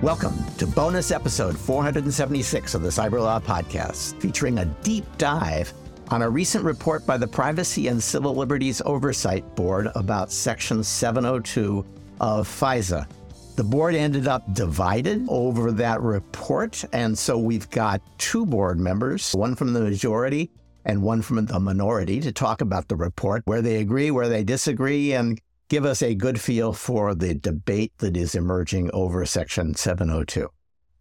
Welcome to bonus episode 476 of the Cyberlaw Podcast, featuring a deep dive on a recent report by the Privacy and Civil Liberties Oversight Board about Section 702 of FISA. The board ended up divided over that report, and so we've got two board members, one from the majority and one from the minority, to talk about the report, where they agree, where they disagree, and give us a good feel for the debate that is emerging over Section 702.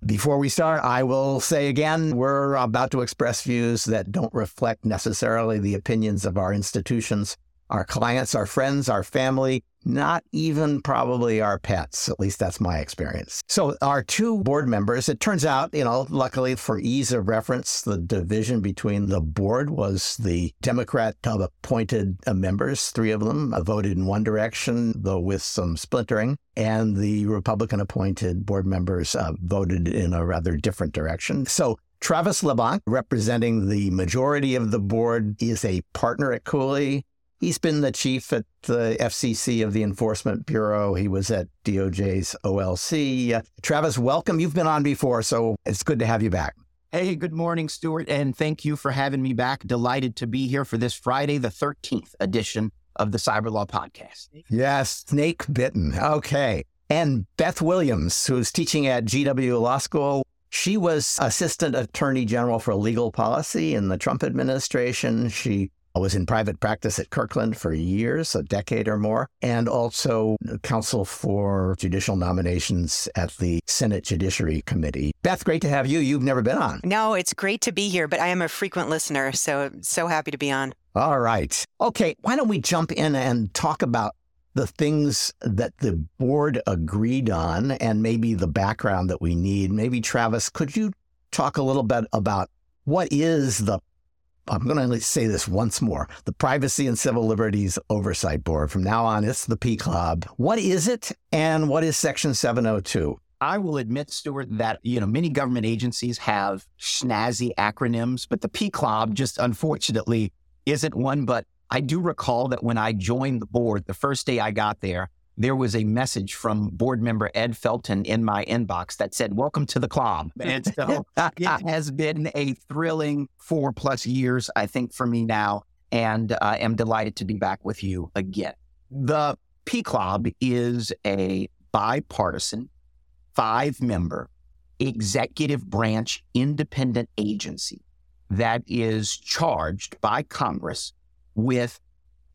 Before we start, I will say again, we're about to express views that don't reflect necessarily the opinions of our institutions our clients, our friends, our family, not even probably our pets. At least that's my experience. So, our two board members, it turns out, you know, luckily for ease of reference, the division between the board was the Democrat appointed members, three of them voted in one direction, though with some splintering, and the Republican appointed board members uh, voted in a rather different direction. So, Travis LeBlanc, representing the majority of the board, is a partner at Cooley. He's been the chief at the FCC of the Enforcement Bureau. He was at DOJ's OLC. Uh, Travis, welcome. You've been on before, so it's good to have you back. Hey, good morning, Stewart, and thank you for having me back. Delighted to be here for this Friday, the 13th edition of the Cyberlaw Podcast. Yes, snake bitten. Okay. And Beth Williams, who's teaching at GW Law School. She was Assistant Attorney General for Legal Policy in the Trump administration. She I was in private practice at Kirkland for years, a decade or more, and also counsel for judicial nominations at the Senate Judiciary Committee. Beth, great to have you. You've never been on. No, it's great to be here, but I am a frequent listener, so so happy to be on. All right. Okay, why don't we jump in and talk about the things that the board agreed on and maybe the background that we need. Maybe Travis, could you talk a little bit about what is the I'm going to say this once more the Privacy and Civil Liberties Oversight Board. From now on, it's the PCLOB. What is it and what is Section 702? I will admit, Stewart, that you know many government agencies have snazzy acronyms, but the PCLOB just unfortunately isn't one. But I do recall that when I joined the board, the first day I got there, there was a message from board member Ed Felten in my inbox that said, Welcome to the club. And so it has been a thrilling four plus years, I think, for me now. And I am delighted to be back with you again. The PCLOB is a bipartisan, five member, executive branch independent agency that is charged by Congress with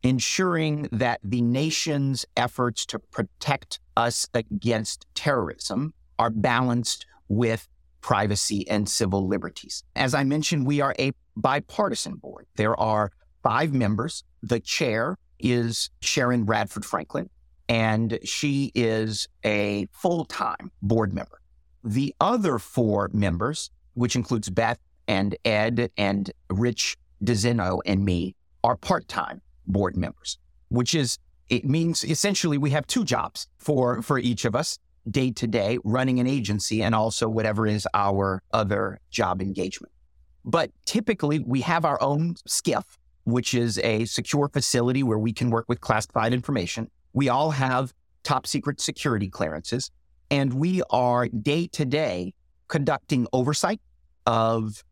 ensuring that the nation's efforts to protect us against terrorism are balanced with privacy and civil liberties. As I mentioned, we are a bipartisan board. There are five members. The chair is Sharon Bradford Franklin, and she is a full time board member. The other four members, which includes Beth and Ed and Rich DiZinno and me, are part time board members, which is, it means essentially we have two jobs for, for each of us day to day, running an agency and also whatever is our other job engagement. But typically we have our own SCIF, which is a secure facility where we can work with classified information. We all have top secret security clearances, and we are day to day conducting oversight of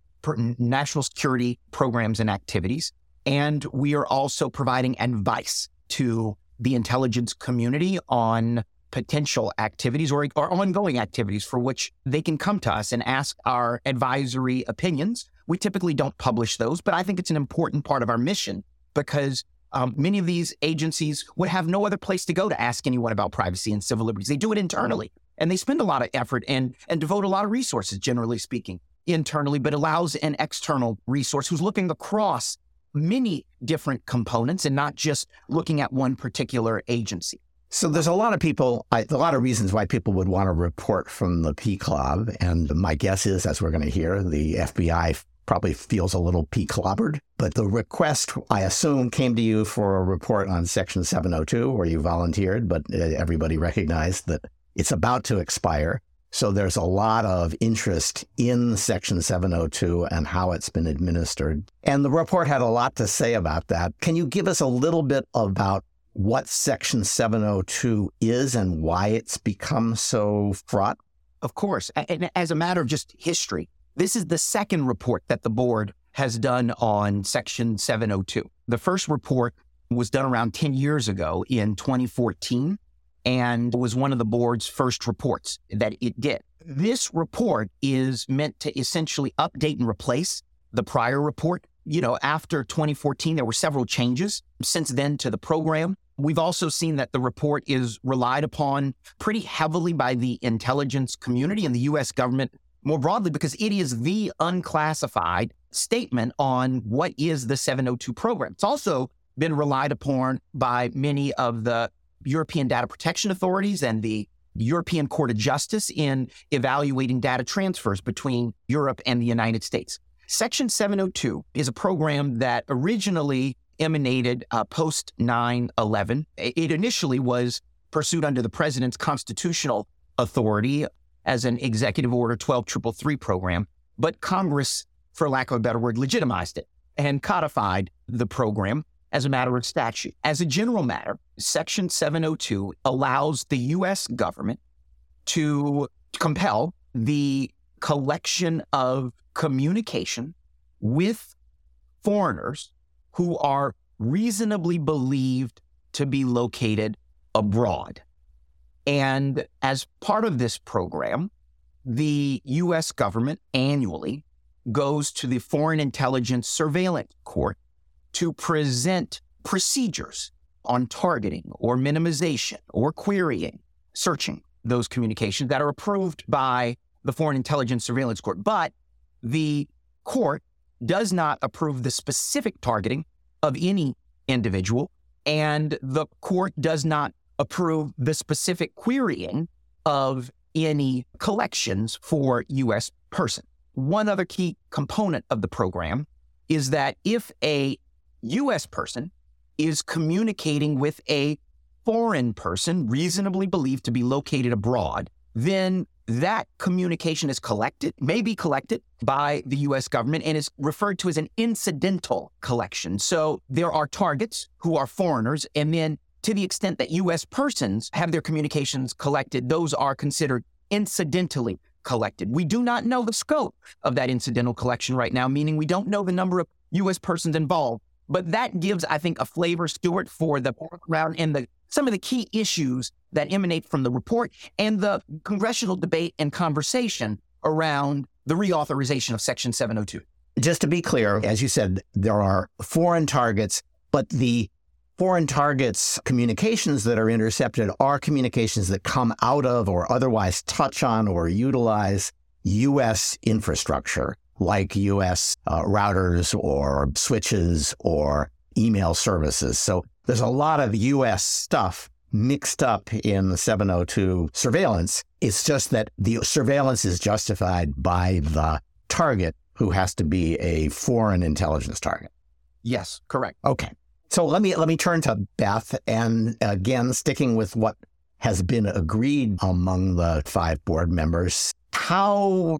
national security programs and activities. And we are also providing advice to the intelligence community on potential activities or, or ongoing activities for which they can come to us and ask our advisory opinions. We typically don't publish those, but I think it's an important part of our mission because um, many of these agencies would have no other place to go to ask anyone about privacy and civil liberties. They do it internally and they spend a lot of effort and, and devote a lot of resources, generally speaking, internally, but allows an external resource who's looking across many different components and not just looking at one particular agency. So there's a lot of people, a lot of reasons why people would want to report from the PCLOB. And my guess is, as we're going to hear, the FBI probably feels a little P-clobbered. But the request, I assume, came to you for a report on Section 702, where you volunteered, but uh, everybody recognized that it's about to expire. So there's a lot of interest in Section 702 and how it's been administered. And the report had a lot to say about that. Can you give us a little bit about what Section 702 is and why it's become so fraught? Of course. And as a matter of just history, this is the second report that the board has done on Section 702. The first report was done around 10 years ago in 2014 and was one of the board's first reports that it did. This report is meant to essentially update and replace the prior report. You know, after 2014, there were several changes since then to the program. We've also seen that the report is relied upon pretty heavily by the intelligence community and the U.S. government more broadly because it is the unclassified statement on what is the 702 program. It's also been relied upon by many of the European data protection authorities and the European Court of Justice in evaluating data transfers between Europe and the United States. Section 702 is a program that originally emanated uh, post 9 11. It initially was pursued under the president's constitutional authority as an executive order 12333 program, but Congress, for lack of a better word, legitimized it and codified the program as a matter of statute. As a general matter, Section 702 allows the U.S. government to compel the collection of communication with foreigners who are reasonably believed to be located abroad. And as part of this program, the US government annually goes to the Foreign Intelligence Surveillance Court to present procedures on targeting or minimization or querying, searching those communications that are approved by the Foreign Intelligence Surveillance Court. But the court does not approve the specific targeting of any individual, and the court does not approve the specific querying of any collections for U.S. person. One other key component of the program is that if a U.S. person is communicating with a foreign person reasonably believed to be located abroad, then that communication is collected, may be collected by the US government and is referred to as an incidental collection. So there are targets who are foreigners, and then to the extent that US persons have their communications collected, those are considered incidentally collected. We do not know the scope of that incidental collection right now, meaning we don't know the number of US persons involved. But that gives, I think, a flavor, Stewart, for the background and the some of the key issues that emanate from the report and the congressional debate and conversation around the reauthorization of Section 702. Just to be clear, as you said, there are foreign targets, but the foreign targets communications that are intercepted are communications that come out of or otherwise touch on or utilize U.S. infrastructure like US uh, routers or switches or email services. So there's a lot of US stuff mixed up in the 702 surveillance. It's just that the surveillance is justified by the target who has to be a foreign intelligence target. Yes, correct. Okay. So let me let me turn to Beth and again sticking with what has been agreed among the five board members. How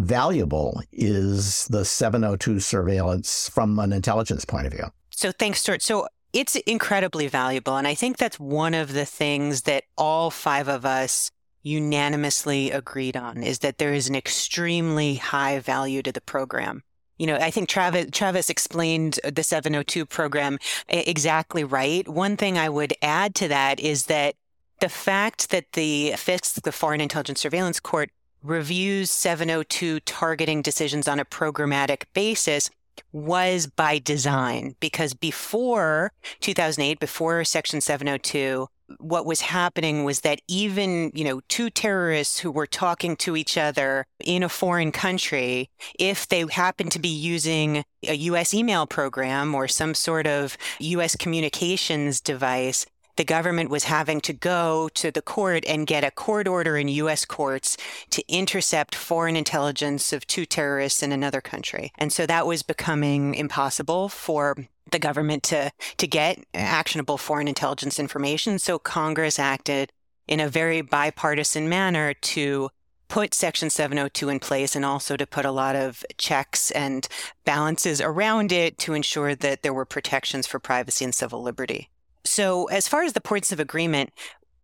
valuable is the 702 surveillance from an intelligence point of view? So thanks, Stewart. So it's incredibly valuable. And I think that's one of the things that all five of us unanimously agreed on is that there is an extremely high value to the program. You know, I think Travis, Travis explained the 702 program exactly right. One thing I would add to that is that the fact that the FISC, the Foreign Intelligence Surveillance Court, reviews 702 targeting decisions on a programmatic basis was by design. Because before 2008 before section 702 what was happening was that even you know two terrorists who were talking to each other in a foreign country if they happened to be using a US email program or some sort of US communications device the government was having to go to the court and get a court order in U.S. courts to intercept foreign intelligence of two terrorists in another country. And so that was becoming impossible for the government to, to get actionable foreign intelligence information. So Congress acted in a very bipartisan manner to put Section 702 in place and also to put a lot of checks and balances around it to ensure that there were protections for privacy and civil liberty. So, as far as the points of agreement,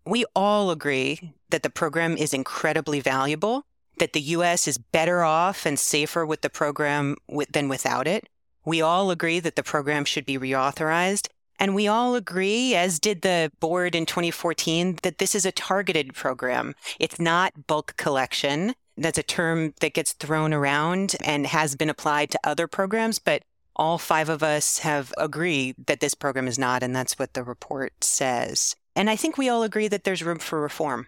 we all agree that the program is incredibly valuable, that the US is better off and safer with the program than without it. We all agree that the program should be reauthorized. And we all agree, as did the board in 2014, that this is a targeted program. It's not bulk collection. That's a term that gets thrown around and has been applied to other programs, but all five of us have agreed that this program is not, and that's what the report says. And I think we all agree that there's room for reform.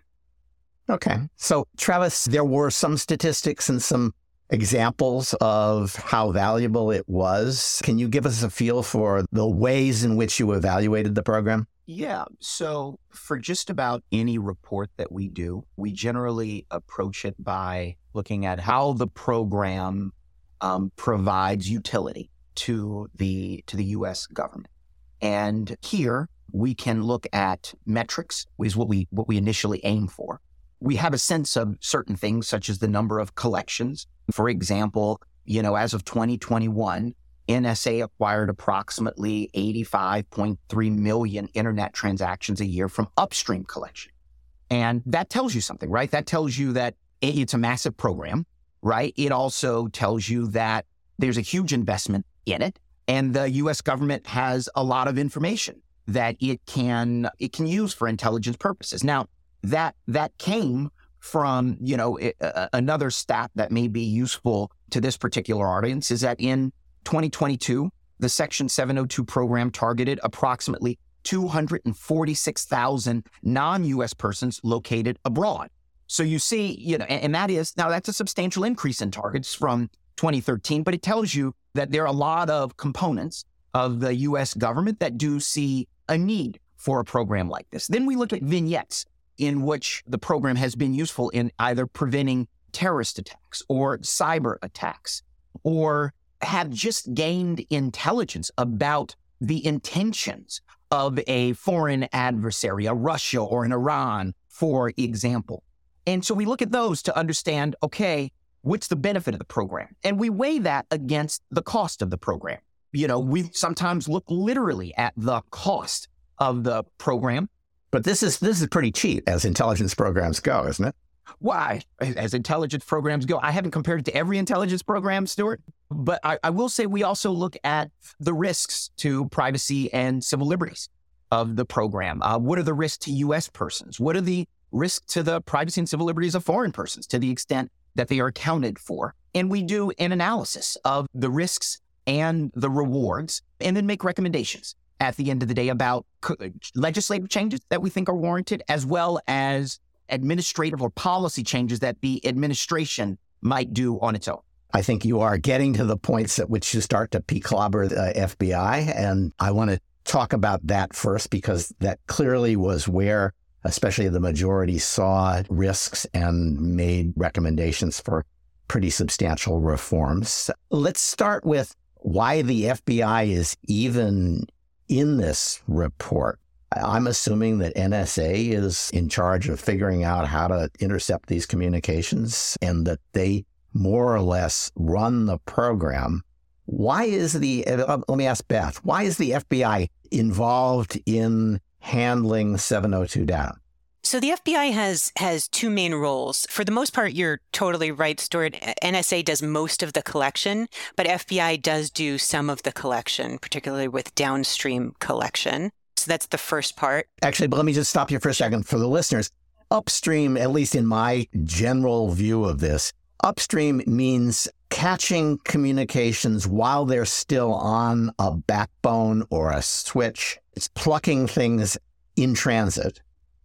Okay. So, Travis, there were some statistics and some examples of how valuable it was. Can you give us a feel for the ways in which you evaluated the program? Yeah. So, for just about any report that we do, we generally approach it by looking at how the program um, provides utility to the to the U.S. government. And here we can look at metrics, which is what we what we initially aim for. We have a sense of certain things, such as the number of collections. For example, you know, as of 2021, NSA acquired approximately 85.3 million internet transactions a year from upstream collection. And that tells you something, right? That tells you that it's a massive program, right? It also tells you that there's a huge investment in it and the US government has a lot of information that it can it can use for intelligence purposes. Now, that that came from, you know, it, uh, another stat that may be useful to this particular audience is that in 2022, the Section 702 program targeted approximately 246,000 non-US persons located abroad. So you see, you know, and, and that is now that's a substantial increase in targets from 2013, but it tells you that there are a lot of components of the US government that do see a need for a program like this. Then we look at vignettes in which the program has been useful in either preventing terrorist attacks or cyber attacks or have just gained intelligence about the intentions of a foreign adversary, a Russia or an Iran, for example. And so we look at those to understand okay, What's the benefit of the program? And we weigh that against the cost of the program. You know, we sometimes look literally at the cost of the program. But this is this is pretty cheap as intelligence programs go, isn't it? Why? As intelligence programs go, I haven't compared it to every intelligence program, Stewart, but I, I will say we also look at the risks to privacy and civil liberties of the program. Uh, what are the risks to U.S. persons? What are the risks to the privacy and civil liberties of foreign persons to the extent that they are accounted for. And we do an analysis of the risks and the rewards, and then make recommendations at the end of the day about legislative changes that we think are warranted, as well as administrative or policy changes that the administration might do on its own. I think you are getting to the points at which you start to p clobber the uh, FBI. And I want to talk about that first because that clearly was where especially the majority, saw risks and made recommendations for pretty substantial reforms. Let's start with why the FBI is even in this report. I'm assuming that NSA is in charge of figuring out how to intercept these communications and that they more or less run the program. Why is the, uh, let me ask Beth, why is the FBI involved in handling 702 down. So the FBI has has two main roles. For the most part, you're totally right, Stewart. NSA does most of the collection, but FBI does do some of the collection, particularly with downstream collection. So that's the first part. Actually, but let me just stop you for a second for the listeners. Upstream, at least in my general view of this, upstream means catching communications while they're still on a backbone or a switch. It's plucking things in transit.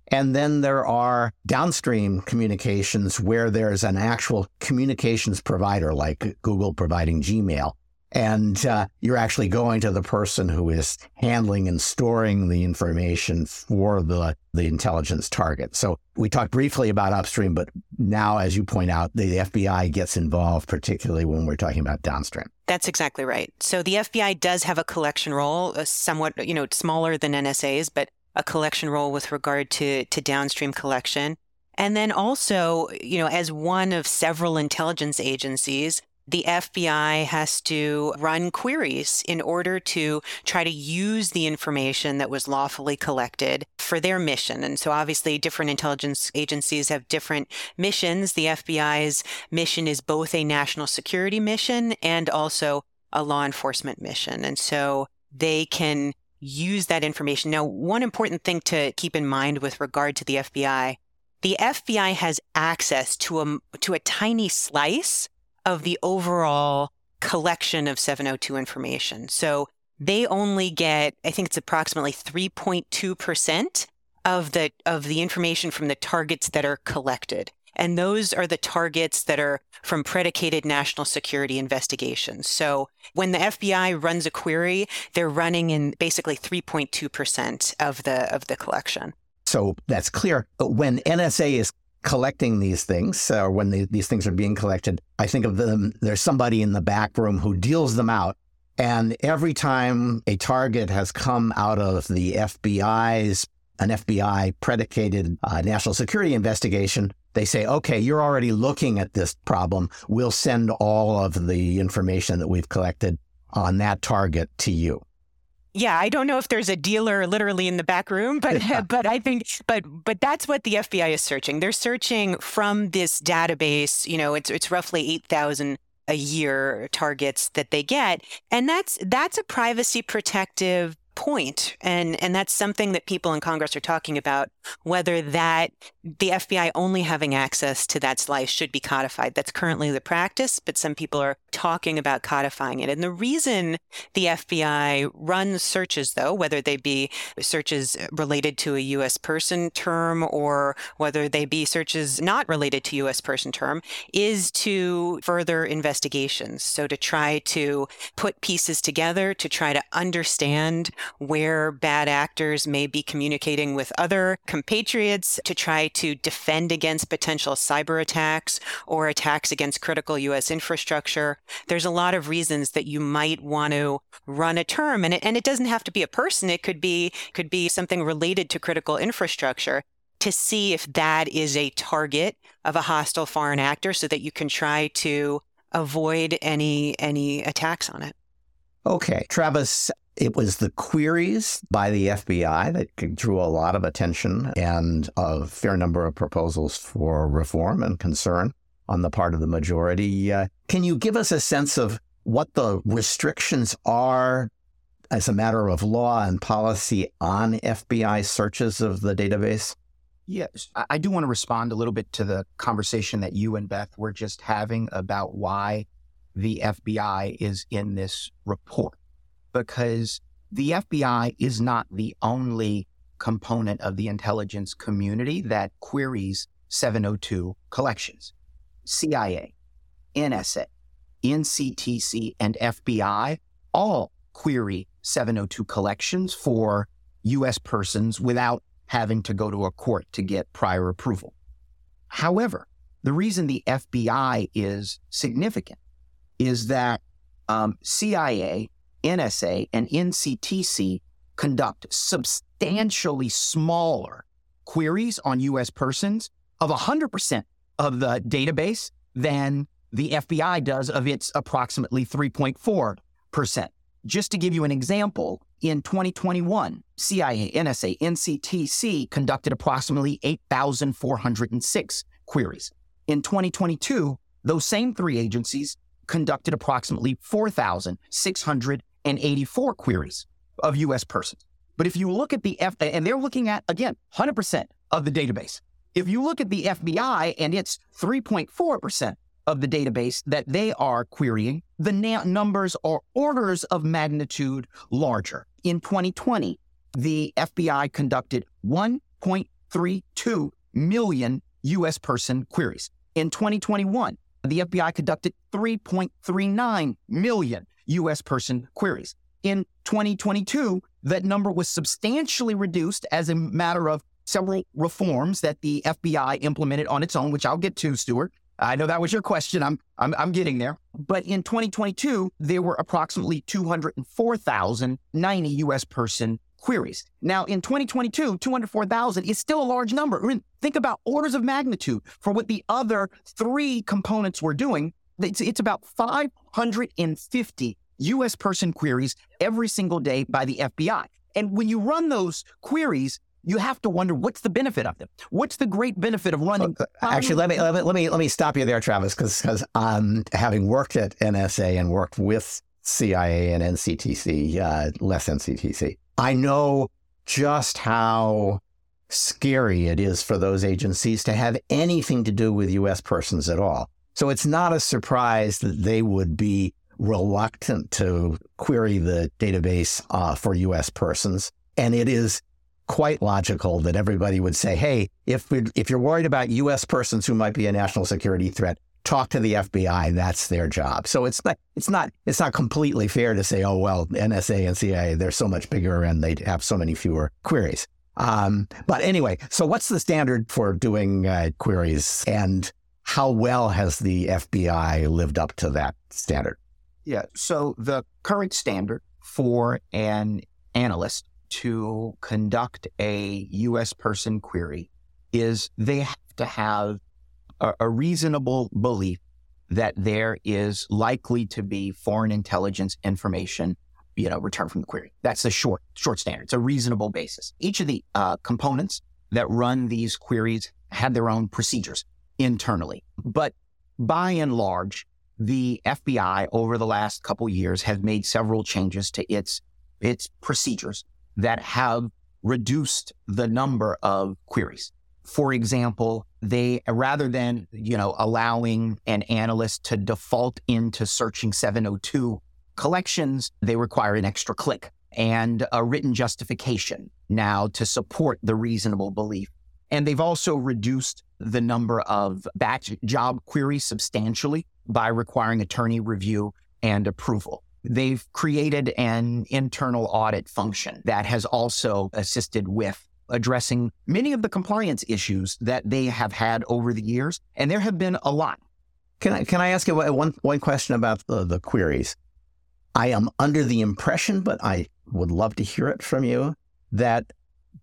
And then there are downstream communications where there's an actual communications provider like Google providing Gmail. And uh, you're actually going to the person who is handling and storing the information for the, the intelligence target. So we talked briefly about upstream, but now, as you point out, the FBI gets involved, particularly when we're talking about downstream. That's exactly right. So the FBI does have a collection role, somewhat, you know, smaller than NSA's, but a collection role with regard to, to downstream collection. And then also, you know, as one of several intelligence agencies, the FBI has to run queries in order to try to use the information that was lawfully collected for their mission. And so obviously different intelligence agencies have different missions. The FBI's mission is both a national security mission and also a law enforcement mission. And so they can use that information. Now, one important thing to keep in mind with regard to the FBI, the FBI has access to a, to a tiny slice of the overall collection of 702 information. So they only get, I think it's approximately 3.2% of the of the information from the targets that are collected. And those are the targets that are from predicated national security investigations. So when the FBI runs a query, they're running in basically 3.2% of the of the collection. So that's clear. When NSA is collecting these things or when the, these things are being collected, I think of them, there's somebody in the back room who deals them out. And every time a target has come out of the FBI's, an FBI predicated uh, national security investigation, they say, okay, you're already looking at this problem. We'll send all of the information that we've collected on that target to you yeah, I don't know if there's a dealer literally in the back room, but but I think but but that's what the FBI is searching. They're searching from this database. You know, it's it's roughly eight thousand a year targets that they get, and that's that's a privacy protective point and and that's something that people in congress are talking about whether that the FBI only having access to that slice should be codified. That's currently the practice but some people are talking about codifying it. And the reason the FBI runs searches though whether they be searches related to a US person term or whether they be searches not related to US person term is to further investigations. So to try to put pieces together to try to understand where bad actors may be communicating with other compatriots to try to defend against potential cyber attacks or attacks against critical U.S. infrastructure. There's a lot of reasons that you might want to run a term, and it, and it doesn't have to be a person. It could be could be something related to critical infrastructure to see if that is a target of a hostile foreign actor so that you can try to avoid any any attacks on it. Okay, Travis, it was the queries by the FBI that drew a lot of attention and a fair number of proposals for reform and concern on the part of the majority. Uh, can you give us a sense of what the restrictions are as a matter of law and policy on FBI searches of the database? Yes, I do want to respond a little bit to the conversation that you and Beth were just having about why the FBI is in this report because the FBI is not the only component of the intelligence community that queries 702 collections. CIA, NSA, NCTC, and FBI all query 702 collections for U.S. persons without having to go to a court to get prior approval. However, the reason the FBI is significant is that um, CIA NSA and NCTC conduct substantially smaller queries on US persons of 100% of the database than the FBI does of its approximately 3.4%. Just to give you an example, in 2021, CIA, NSA, NCTC conducted approximately 8,406 queries. In 2022, those same three agencies conducted approximately 4,600 and 84 queries of US persons. But if you look at the F, and they're looking at, again, 100% of the database. If you look at the FBI and it's 3.4% of the database that they are querying, the na- numbers are orders of magnitude larger. In 2020, the FBI conducted 1.32 million US person queries. In 2021, the FBI conducted 3.39 million US person queries. In 2022, that number was substantially reduced as a matter of several reforms that the FBI implemented on its own, which I'll get to, Stewart. I know that was your question. I'm, I'm, I'm getting there. But in 2022, there were approximately 204,090 US person queries. Now, in 2022, 204,000 is still a large number. I mean, think about orders of magnitude for what the other three components were doing. It's, it's about 550 US person queries every single day by the FBI. And when you run those queries, you have to wonder what's the benefit of them. What's the great benefit of running? Actually, let me let me let me, let me stop you there, Travis, because because um, having worked at NSA and worked with CIA and NCTC, uh, less NCTC, I know just how scary it is for those agencies to have anything to do with U.S. persons at all. So it's not a surprise that they would be reluctant to query the database uh, for U.S. persons. And it is quite logical that everybody would say, hey, if, if you're worried about U.S. persons who might be a national security threat, talk to the FBI. That's their job. So it's not it's not it's not completely fair to say, oh well, NSA and CIA they're so much bigger and they have so many fewer queries. Um, but anyway, so what's the standard for doing uh, queries, and how well has the FBI lived up to that standard? Yeah. So the current standard for an analyst to conduct a U.S. person query is they have to have a, a reasonable belief that there is likely to be foreign intelligence information you know, returned from the query. That's the short, short standard. It's a reasonable basis. Each of the uh, components that run these queries had their own procedures internally. But by and large, the FBI over the last couple years has made several changes to its its procedures that have reduced the number of queries. For example, they rather than, you know, allowing an analyst to default into searching 702 collections, they require an extra click and a written justification now to support the reasonable belief. And they've also reduced the number of batch job queries substantially by requiring attorney review and approval. They've created an internal audit function that has also assisted with addressing many of the compliance issues that they have had over the years. And there have been a lot. Can I, can I ask you one, one question about the, the queries? I am under the impression, but I would love to hear it from you, that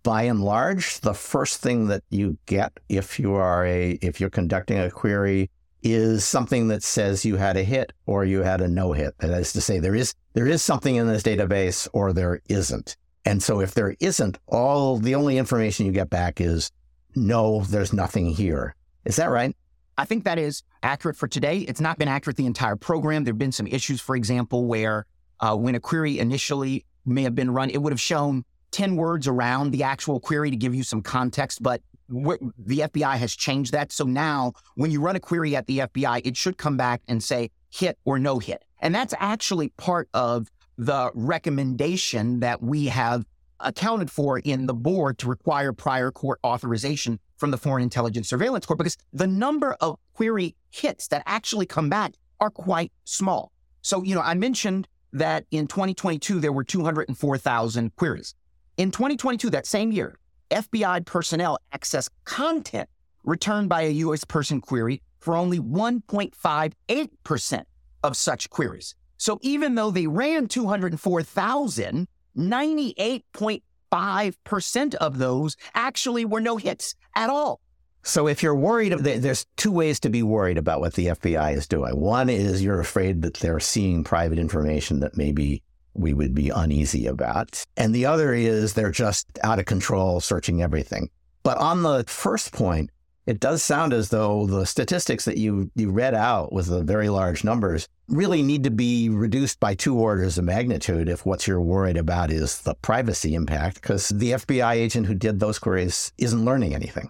by and large, the first thing that you get if you are a if you're conducting a query is something that says you had a hit or you had a no hit. That is to say, there is there is something in this database or there isn't. And so if there isn't, all the only information you get back is no, there's nothing here. Is that right? I think that is accurate for today. It's not been accurate the entire program. There have been some issues, for example, where uh, when a query initially may have been run, it would have shown 10 words around the actual query to give you some context, but the FBI has changed that. So now when you run a query at the FBI, it should come back and say hit or no hit. And that's actually part of the recommendation that we have accounted for in the board to require prior court authorization from the Foreign Intelligence Surveillance Court because the number of query hits that actually come back are quite small. So, you know, I mentioned that in 2022, there were 204,000 queries. In 2022, that same year, FBI personnel accessed content returned by a U.S. person query for only 1.58% of such queries. So even though they ran 204,000, 98.5% of those actually were no hits at all. So if you're worried, there's two ways to be worried about what the FBI is doing. One is you're afraid that they're seeing private information that maybe we would be uneasy about. And the other is they're just out of control, searching everything. But on the first point, it does sound as though the statistics that you, you read out with the very large numbers really need to be reduced by two orders of magnitude if what you're worried about is the privacy impact, because the FBI agent who did those queries isn't learning anything.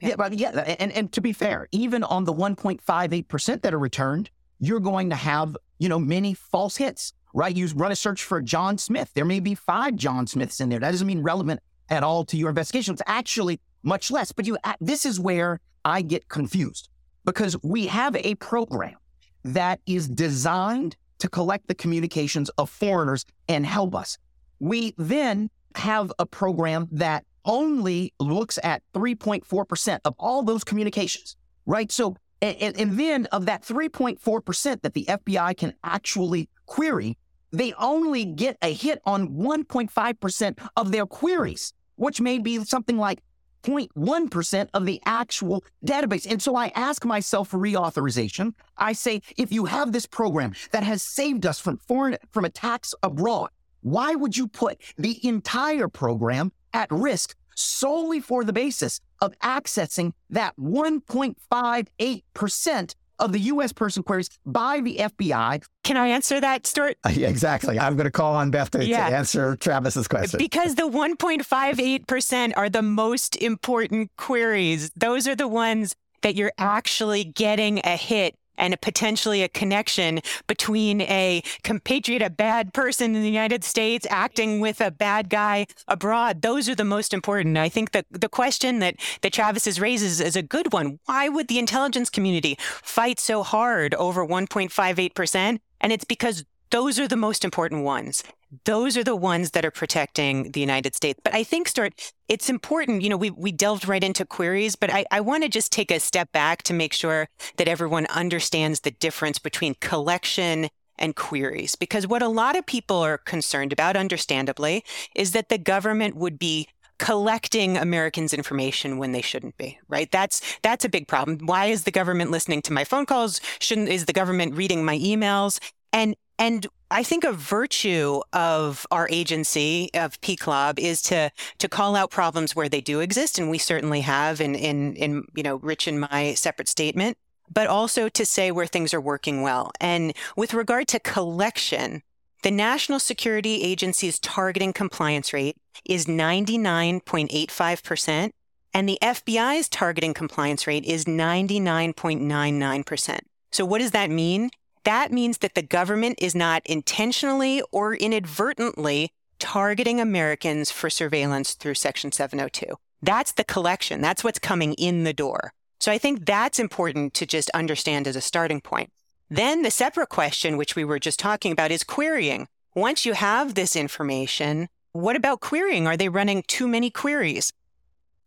Yeah, but yeah, and, and to be fair, even on the 1.58% that are returned, you're going to have, you know, many false hits right? You run a search for John Smith. There may be five John Smiths in there. That doesn't mean relevant at all to your investigation. It's actually much less. But you, uh, this is where I get confused because we have a program that is designed to collect the communications of foreigners and help us. We then have a program that only looks at 3.4% of all those communications, right? So, and, and then of that 3.4% that the FBI can actually query, they only get a hit on 1.5% of their queries, which may be something like 0.1% of the actual database. And so I ask myself for reauthorization. I say, if you have this program that has saved us from foreign, from attacks abroad, why would you put the entire program at risk solely for the basis of accessing that 1.58% of the U.S. person queries by the FBI. Can I answer that, Stewart? Uh, yeah, exactly. I'm going to call on Beth to, yeah. to answer Travis's question. Because the 1.58% are the most important queries. Those are the ones that you're actually getting a hit and a potentially a connection between a compatriot, a bad person in the United States acting with a bad guy abroad. Those are the most important. I think that the question that, that Travis raises is a good one. Why would the intelligence community fight so hard over 1.58%? And it's because those are the most important ones. Those are the ones that are protecting the United States. But I think, Stewart, it's important, you know, we, we delved right into queries, but I, I want to just take a step back to make sure that everyone understands the difference between collection and queries. Because what a lot of people are concerned about, understandably, is that the government would be collecting Americans' information when they shouldn't be, right? That's that's a big problem. Why is the government listening to my phone calls? Shouldn't is the government reading my emails? And and I think a virtue of our agency of PCLOB is to to call out problems where they do exist, and we certainly have in in in you know Rich and my separate statement, but also to say where things are working well. And with regard to collection, the National Security Agency's targeting compliance rate is 99.85%, and the FBI's targeting compliance rate is 99.99%. So what does that mean? That means that the government is not intentionally or inadvertently targeting Americans for surveillance through Section 702. That's the collection. That's what's coming in the door. So I think that's important to just understand as a starting point. Then the separate question, which we were just talking about, is querying. Once you have this information, what about querying? Are they running too many queries?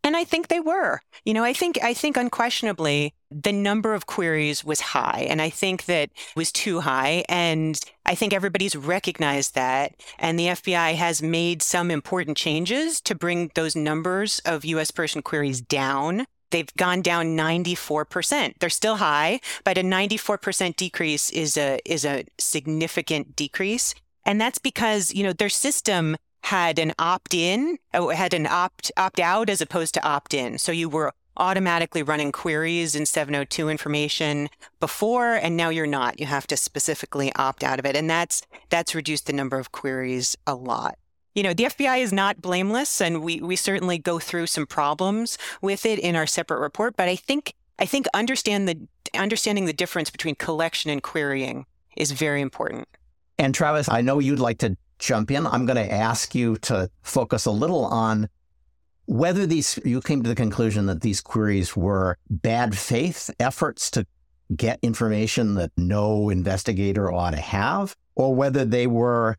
And I think they were. You know, I think I think unquestionably the number of queries was high and I think that was too high and I think everybody's recognized that and the FBI has made some important changes to bring those numbers of US person queries down. They've gone down 94%. They're still high, but a 94% decrease is a is a significant decrease. And that's because, you know, their system Oh, had an opt in, had an opt opt out as opposed to opt in. So you were automatically running queries in 702 information before and now you're not. You have to specifically opt out of it. And that's that's reduced the number of queries a lot. You know the fbi is not blameless and we we certainly go through some problems with it in our separate report but i think i think understand the understanding the difference between collection and querying is very important. And travis i know you'd like to jump in, I'm going to ask you to focus a little on whether these you came to the conclusion that these queries were bad faith efforts to get information that no investigator ought to have, or whether they were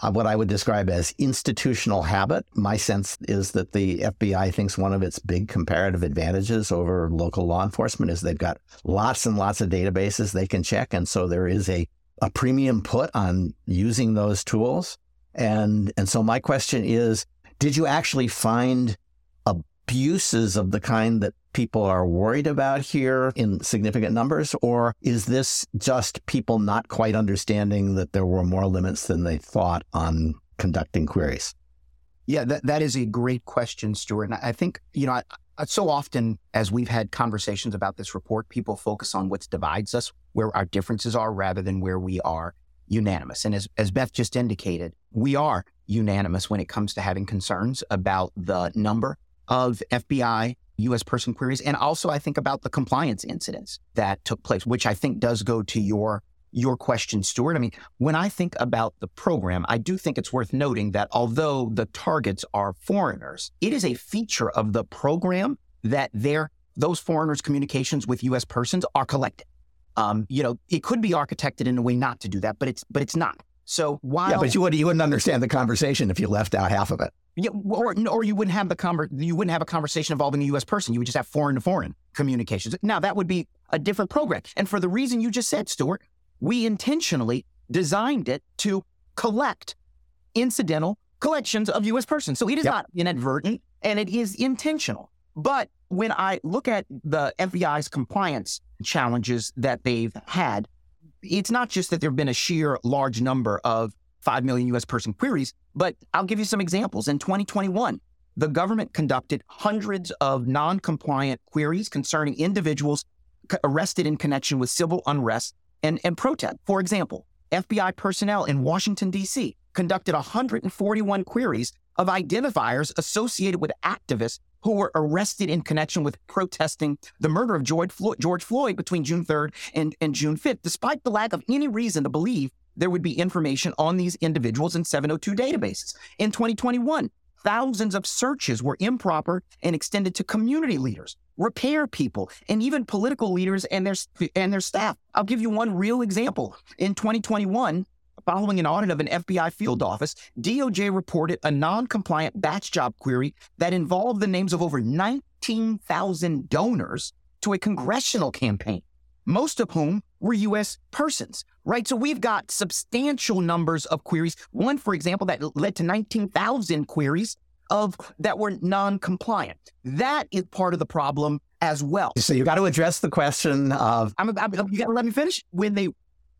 uh, what I would describe as institutional habit. My sense is that the FBI thinks one of its big comparative advantages over local law enforcement is they've got lots and lots of databases they can check. And so there is a a premium put on using those tools. And, and so my question is, did you actually find abuses of the kind that people are worried about here in significant numbers? Or is this just people not quite understanding that there were more limits than they thought on conducting queries? Yeah, that, that is a great question, Stewart. And I think, you know, Uh, so often as we've had conversations about this report, people focus on what divides us, where our differences are, rather than where we are unanimous. And as, as Beth just indicated, we are unanimous when it comes to having concerns about the number of FBI US person queries. And also, I think about the compliance incidents that took place, which I think does go to your your question, Stewart. I mean, when I think about the program, I do think it's worth noting that although the targets are foreigners, it is a feature of the program that their those foreigners' communications with U.S. persons are collected. Um, you know, it could be architected in a way not to do that, but it's but it's not. So while yeah, but you wouldn't you wouldn't understand the conversation if you left out half of it. Yeah, or or you wouldn't have the conver- you wouldn't have a conversation involving a U.S. person. You would just have foreign to foreign communications. Now that would be a different program, and for the reason you just said, Stewart, we intentionally designed it to collect incidental collections of U.S. persons. So it is Yep. not inadvertent and it is intentional. But when I look at the FBI's compliance challenges that they've had, it's not just that there have been a sheer large number of 5 million US person queries, but I'll give you some examples. In 2021, the government conducted hundreds of non compliant queries concerning individuals arrested in connection with civil unrest and, and protest. For example, FBI personnel in Washington, D.C. conducted 141 queries of identifiers associated with activists who were arrested in connection with protesting the murder of George Floyd, George Floyd between June 3rd and, and June 5th, despite the lack of any reason to believe there would be information on these individuals in 702 databases. In 2021, thousands of searches were improper and extended to community leaders, repair people, and even political leaders and their and their staff. I'll give you one real example. In 2021, following an audit of an FBI field office, DOJ reported a non-compliant batch job query that involved the names of over 19,000 donors to a congressional campaign, most of whom were U.S. persons, right? So we've got substantial numbers of queries. One, for example, that led to 19,000 queries of that were non-compliant. That is part of the problem as well. So you got to address the question of I'm, I'm, you got to let me finish. When they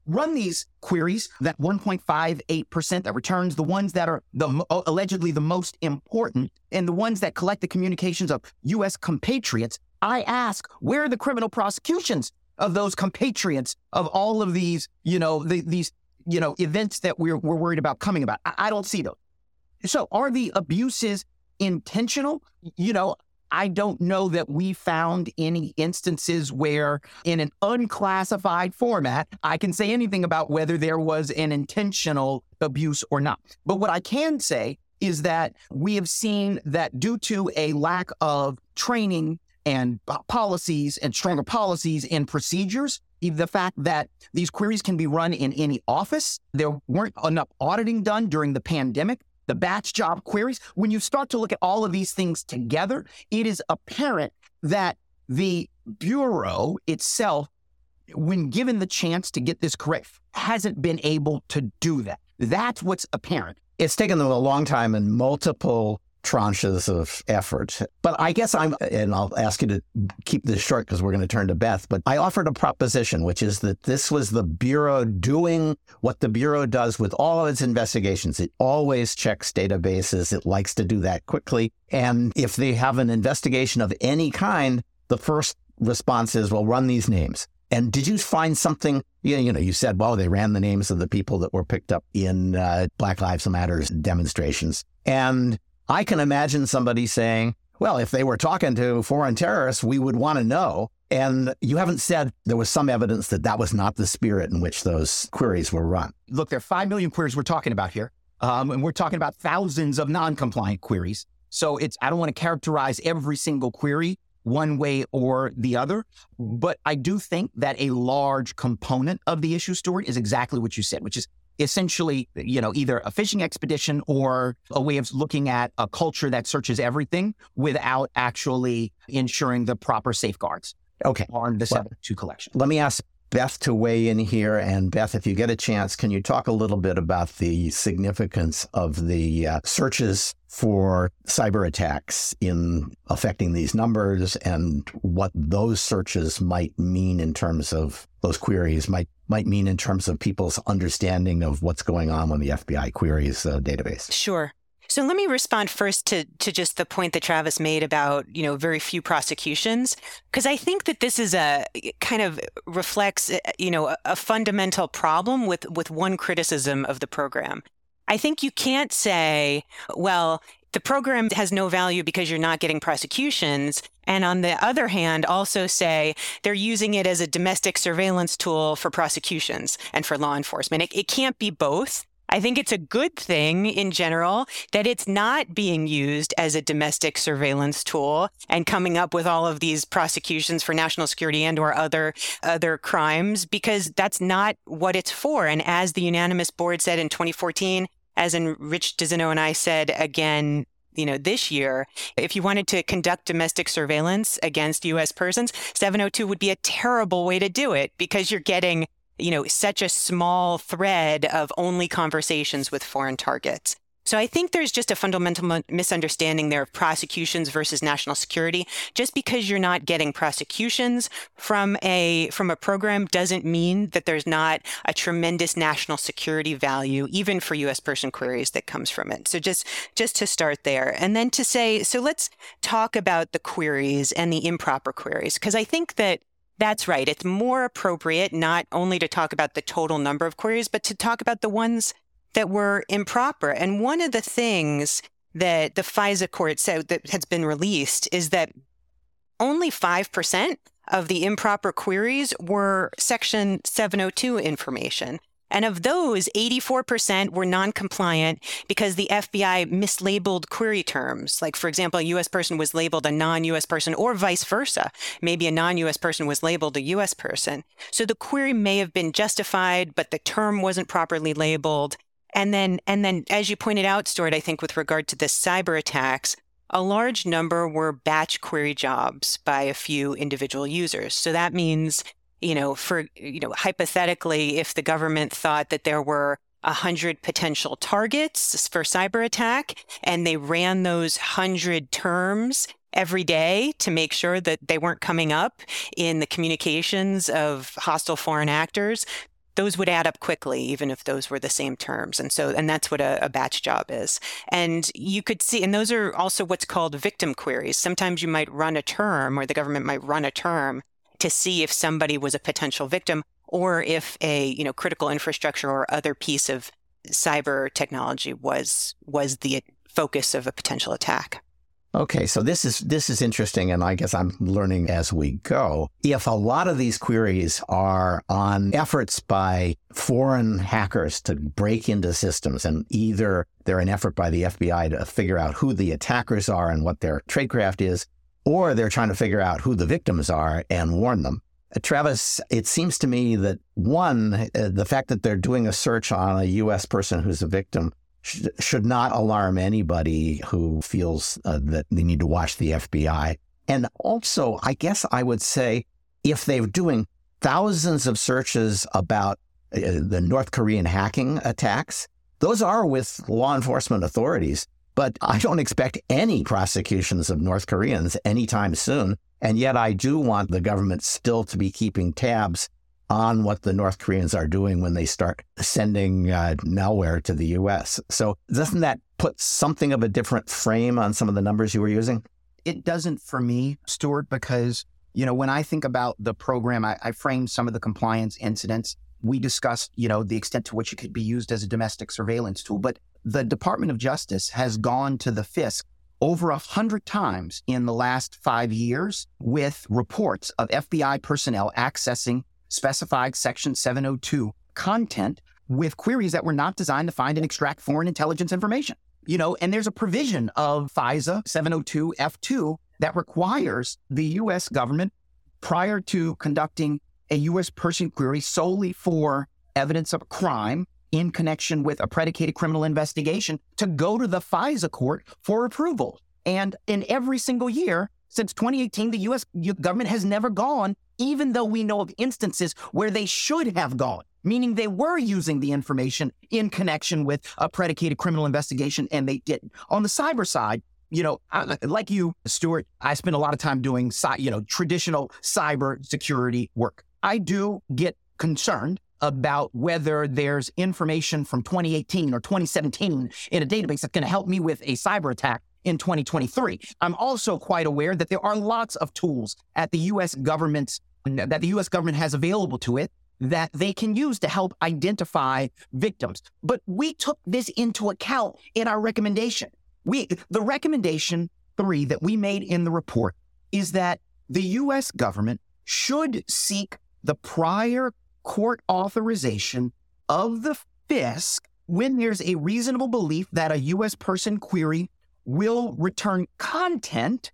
run these queries, that 1.58% that returns the ones that are the uh, allegedly the most important and the ones that collect the communications of U.S. compatriots, I ask, where are the criminal prosecutions of those compatriots of all of these, you know, the, these, you know, events that we're, we're worried about coming about? I, I don't see those. So are the abuses intentional? You know, I don't know that we found any instances where, in an unclassified format, I can say anything about whether there was an intentional abuse or not. But what I can say is that we have seen that due to a lack of training and policies and stronger policies and procedures, the fact that these queries can be run in any office, there weren't enough auditing done during the pandemic the batch job queries, when you start to look at all of these things together, it is apparent that the Bureau itself, when given the chance to get this correct, hasn't been able to do that. That's what's apparent. it's taken them a long time and multiple tranches of effort. But I guess I'm, and I'll ask you to keep this short because we're going to turn to Beth, but I offered a proposition, which is that this was the Bureau doing what the Bureau does with all of its investigations. It always checks databases. It likes to do that quickly. And if they have an investigation of any kind, the first response is, well, run these names. And did you find something? You know, you said, well, they ran the names of the people that were picked up in uh, Black Lives Matter demonstrations. And I can imagine somebody saying, well, if they were talking to foreign terrorists, we would want to know. And you haven't said there was some evidence that that was not the spirit in which those queries were run. Look, there are 5 million queries we're talking about here. Um, and we're talking about thousands of non compliant queries. So it's, I don't want to characterize every single query one way or the other. But I do think that a large component of the issue, Stewart, is exactly what you said, which is essentially, you know, either a fishing expedition or a way of looking at a culture that searches everything without actually ensuring the proper safeguards Okay. on the Well- 702 collection. Let me ask Beth to weigh in here. And Beth, if you get a chance, can you talk a little bit about the significance of the uh, searches for cyber attacks in affecting these numbers and what those searches might mean in terms of those queries might might mean in terms of people's understanding of what's going on when the FBI queries the database? Sure. So let me respond first to to just the point that Travis made about, you know, very few prosecutions because I think that this is a kind of reflects, uh, you know, a, a fundamental problem with with one criticism of the program. I think you can't say, well, the program has no value because you're not getting prosecutions. And on the other hand, also say they're using it as a domestic surveillance tool for prosecutions and for law enforcement. It, it can't be both. I think it's a good thing in general that it's not being used as a domestic surveillance tool and coming up with all of these prosecutions for national security and or other other crimes because that's not what it's for. And as the unanimous board said in 2014, as in Rich DiZinno and I said again you know, this year, if you wanted to conduct domestic surveillance against U.S. persons, 702 would be a terrible way to do it because you're getting you know, such a small thread of only conversations with foreign targets. So I think there's just a fundamental misunderstanding there of prosecutions versus national security. Just because you're not getting prosecutions from a from a program doesn't mean that there's not a tremendous national security value even for US person queries that comes from it. So just just to start there and then to say so let's talk about the queries and the improper queries because I think that that's right. It's more appropriate not only to talk about the total number of queries, but to talk about the ones that were improper. And one of the things that the FISA court said that has been released is that only 5% of the improper queries were Section 702 information. And of those, 84% were non compliant because the FBI mislabeled query terms. Like, for example, a US person was labeled a non US person, or vice versa. Maybe a non US person was labeled a US person. So the query may have been justified, but the term wasn't properly labeled. And then, and then, as you pointed out, Stewart, I think with regard to the cyber attacks, a large number were batch query jobs by a few individual users. So that means, you know, for you know, hypothetically, if the government thought that there were a hundred potential targets for cyber attack, and they ran those hundred terms every day to make sure that they weren't coming up in the communications of hostile foreign actors, those would add up quickly, even if those were the same terms. And so, and that's what a, a, batch job is. And you could see, and those are also what's called victim queries. Sometimes you might run a term, or the government might run a term to see if somebody was a potential victim, or if a you know critical infrastructure or other piece of cyber technology was was the focus of a potential attack. Okay, so this is this is interesting, and I guess I'm learning as we go. If a lot of these queries are on efforts by foreign hackers to break into systems, and either they're an effort by the FBI to figure out who the attackers are and what their tradecraft is, or they're trying to figure out who the victims are and warn them. Uh, Travis, it seems to me that one, uh, the fact that they're doing a search on a U.S. person who's a victim should not alarm anybody who feels uh, that they need to watch the FBI. And also, I guess I would say if they're doing thousands of searches about uh, the North Korean hacking attacks, those are with law enforcement authorities. But I don't expect any prosecutions of North Koreans anytime soon. And yet I do want the government still to be keeping tabs on what the North Koreans are doing when they start sending uh, malware to the US. So, doesn't that put something of a different frame on some of the numbers you were using? It doesn't for me, Stewart, because, you know, when I think about the program, I, I framed some of the compliance incidents. We discussed, you know, the extent to which it could be used as a domestic surveillance tool. But the Department of Justice has gone to the FISC over a hundred times in the last five years with reports of FBI personnel accessing specified Section 702 content with queries that were not designed to find and extract foreign intelligence information. You know, and there's a provision of FISA 702 F2 that requires the US government prior to conducting a US person query solely for evidence of a crime in connection with a predicated criminal investigation to go to the FISA court for approval. And in every single year since 2018, the US government has never gone even though we know of instances where they should have gone, meaning they were using the information in connection with a predicated criminal investigation and they didn't. On the cyber side, you know, like you, Stewart, I spend a lot of time doing, you know, traditional cyber security work. I do get concerned about whether there's information from 2018 or 2017 in a database that's going to help me with a cyber attack in 2023. I'm also quite aware that there are lots of tools at the US government that the US government has available to it that they can use to help identify victims. But we took this into account in our recommendation. We the recommendation 3 that we made in the report is that the US government should seek the prior court authorization of the FISC when there's a reasonable belief that a US person query will return content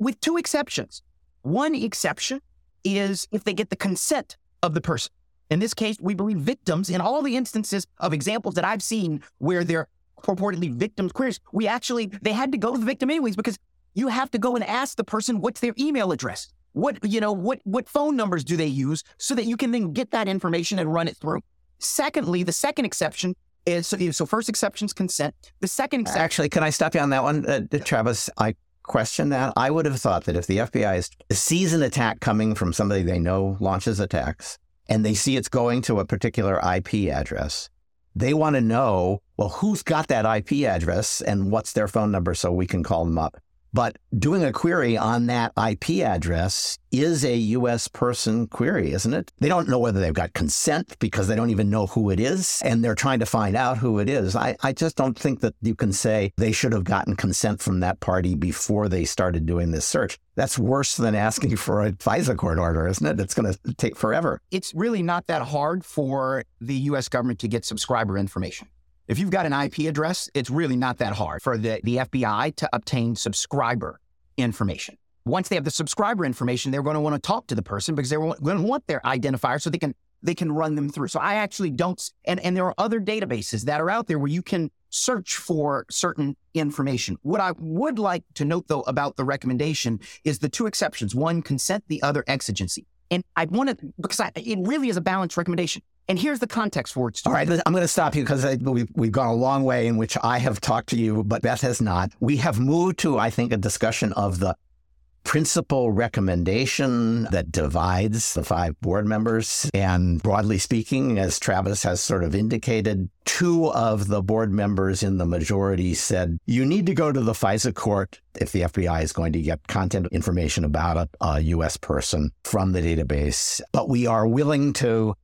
with two exceptions. One exception is if they get the consent of the person. In this case, we believe victims, in all the instances of examples that I've seen where they're purportedly victims queries, we actually, they had to go to the victim anyways because you have to go and ask the person what's their email address. What, you know, what, what phone numbers do they use so that you can then get that information and run it through? Secondly, the second exception is so, so first exception is consent. The second exception. Actually, can I stop you on that one, uh, Travis? I question that. I would have thought that if the FBI sees an attack coming from somebody they know launches attacks and they see it's going to a particular IP address, they want to know, well, who's got that IP address and what's their phone number so we can call them up. But doing a query on that IP address is a US person query, isn't it? They don't know whether they've got consent because they don't even know who it is, and they're trying to find out who it is. I, I just don't think that you can say they should have gotten consent from that party before they started doing this search. That's worse than asking for a FISA court order, isn't it? It's going to take forever. It's really not that hard for the US government to get subscriber information. If you've got an IP address, it's really not that hard for the, the FBI to obtain subscriber information. Once they have the subscriber information, they're going to want to talk to the person because they're going to want their identifier so they can they can run them through. So I actually don't and, and there are other databases that are out there where you can search for certain information. What I would like to note though about the recommendation is the two exceptions, one consent, the other exigency. And I want to because I, it really is a balanced recommendation. And here's the context for it. All right, I'm going to stop you because we've, we've gone a long way in which I have talked to you, but Beth has not. We have moved to, I think, a discussion of the principal recommendation that divides the five board members. And broadly speaking, as Travis has sort of indicated, two of the board members in the majority said, you need to go to the FISA court if the FBI is going to get content information about a, a U.S. person from the database. But we are willing to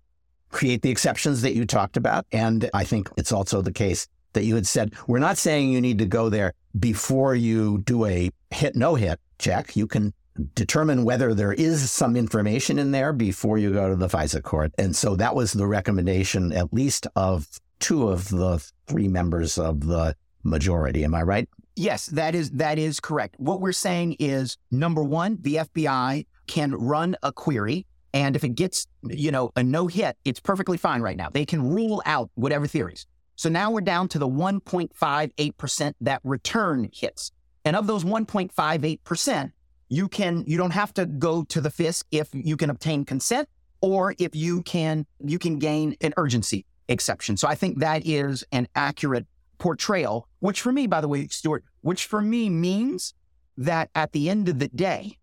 create the exceptions that you talked about. And I think it's also the case that you had said, we're not saying you need to go there before you do a hit no hit check. You can determine whether there is some information in there before you go to the FISA court. And so that was the recommendation, at least of two of the three members of the majority. Am I right? Yes, that is that is correct. What we're saying is number one, the FBI can run a query and if it gets, you know, a no hit, it's perfectly fine right now. They can rule out whatever theories. So now we're down to the 1.58% that return hits. And of those 1.58%, you can you don't have to go to the FISC if you can obtain consent or if you can you can gain an urgency exception. So I think that is an accurate portrayal, which for me, by the way, Stewart, which for me means that at the end of the day,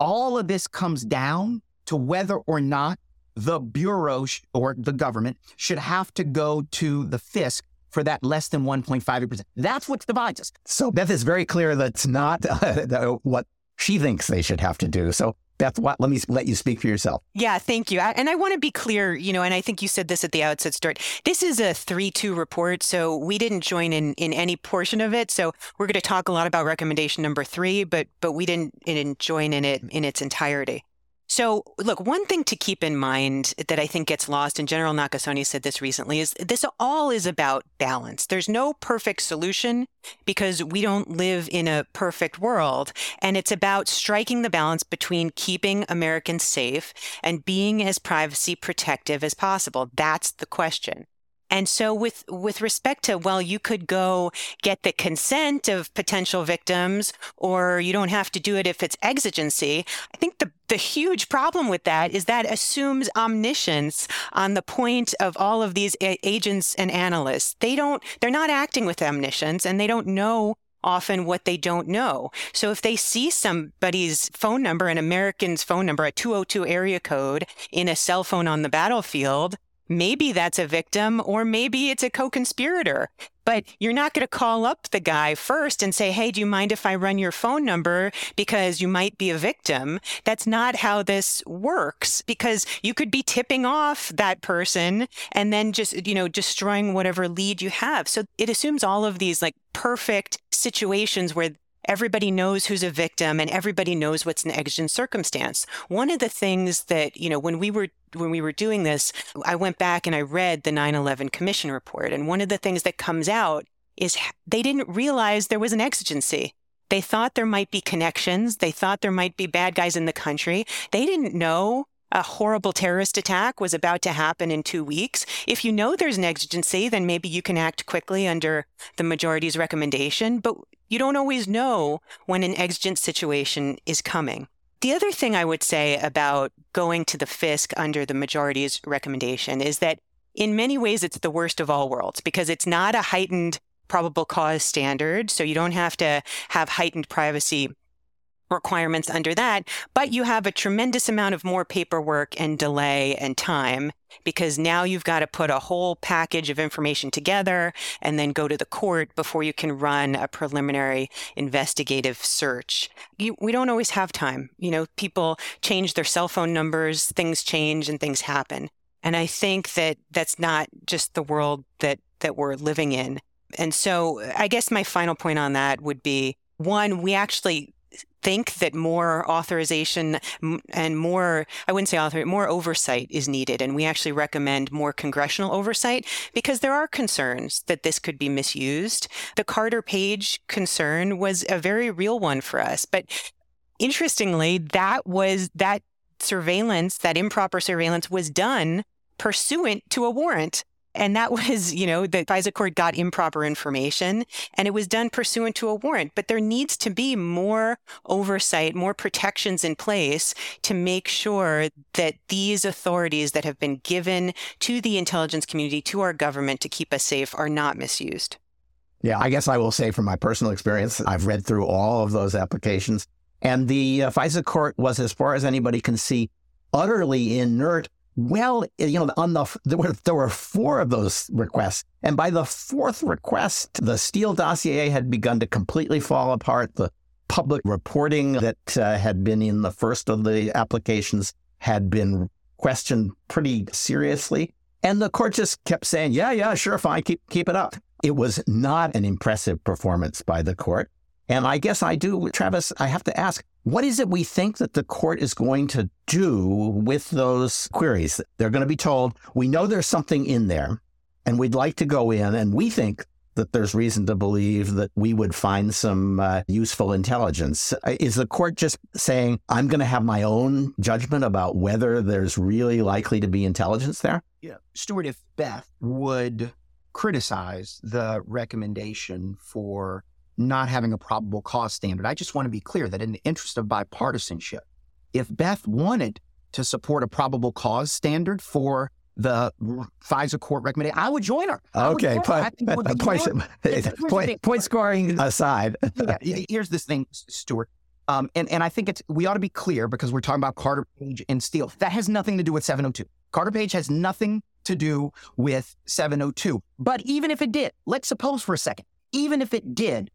all of this comes down to whether or not the Bureau sh- or the government should have to go to the FISC for that less than 1.5%. That's what divides us. So Beth is very clear that's not uh, what she thinks they should have to do. So Beth, what, let me let you speak for yourself. Yeah, thank you. And I want to be clear, you know, and I think you said this at the outset, Stewart. This is a 3 2 report, so we didn't join in, in any portion of it. So we're going to talk a lot about recommendation number three, but but we didn't, didn't join in it in its entirety. So, look, one thing to keep in mind that I think gets lost, and General Nakasone said this recently, is this all is about balance. There's no perfect solution because we don't live in a perfect world. And it's about striking the balance between keeping Americans safe and being as privacy protective as possible. That's the question. And so with with respect to well you could go get the consent of potential victims or you don't have to do it if it's exigency. I think the the huge problem with that is that assumes omniscience on the point of all of these a- agents and analysts. They don't they're not acting with omniscience and they don't know often what they don't know. So if they see somebody's phone number, an American's phone number, a 202 area code in a cell phone on the battlefield, maybe that's a victim or maybe it's a co-conspirator. But you're not going to call up the guy first and say hey do you mind if i run your phone number? Because you might be a victim. That's not how this works because you could be tipping off that person and then just you know destroying whatever lead you have. So it assumes all of these like perfect situations where everybody knows who's a victim and everybody knows what's an exigent circumstance. One of the things that, you know, when we were when we were doing this, I went back and I read the 9/11 commission report and one of the things that comes out is they didn't realize there was an exigency. They thought there might be connections, they thought there might be bad guys in the country. They didn't know a horrible terrorist attack was about to happen in two weeks. If you know there's an exigency, then maybe you can act quickly under the majority's recommendation. But you don't always know when an exigent situation is coming. The other thing I would say about going to the FISC under the majority's recommendation is that in many ways it's the worst of all worlds because it's not a heightened probable cause standard. So you don't have to have heightened privacy requirements under that, but you have a tremendous amount of more paperwork and delay and time because now you've got to put a whole package of information together and then go to the court before you can run a preliminary investigative search. You, we don't always have time. You know, people change their cell phone numbers, things change and things happen. And I think that that's not just the world that that we're living in. And so I guess my final point on that would be one, we actually think that more authorization and more, I wouldn't say author, more oversight is needed. And we actually recommend more congressional oversight because there are concerns that this could be misused. The Carter Page concern was a very real one for us. But interestingly, that was that surveillance, that improper surveillance was done pursuant to a warrant. And that was, you know, the FISA court got improper information and it was done pursuant to a warrant. But there needs to be more oversight, more protections in place to make sure that these authorities that have been given to the intelligence community, to our government to keep us safe, are not misused. Yeah, I guess I will say from my personal experience, I've read through all of those applications. And the uh, FISA court was, as far as anybody can see, utterly inert well, you know, on the there were there were four of those requests, and by the fourth request, the Steele dossier had begun to completely fall apart. The public reporting that uh, had been in the first of the applications had been questioned pretty seriously, and the court just kept saying, "Yeah, yeah, sure, fine, keep keep it up." It was not an impressive performance by the court. And I guess I do, Travis, I have to ask, what is it we think that the court is going to do with those queries? They're going to be told, we know there's something in there and we'd like to go in and we think that there's reason to believe that we would find some uh, useful intelligence. Is the court just saying, I'm going to have my own judgment about whether there's really likely to be intelligence there? Yeah. Stewart, if Beth would criticize the recommendation for not having a probable cause standard. I just want to be clear that in the interest of bipartisanship, if Beth wanted to support a probable cause standard for the FISA court recommendation, I would join her. Okay, point, point, point, point scoring aside. yeah, here's this thing, Stewart. Um, and, and I think it's we ought to be clear because we're talking about Carter Page and Steele. That has nothing to do with 702. Carter Page has nothing to do with 702. But even if it did, let's suppose for a second, even if it did,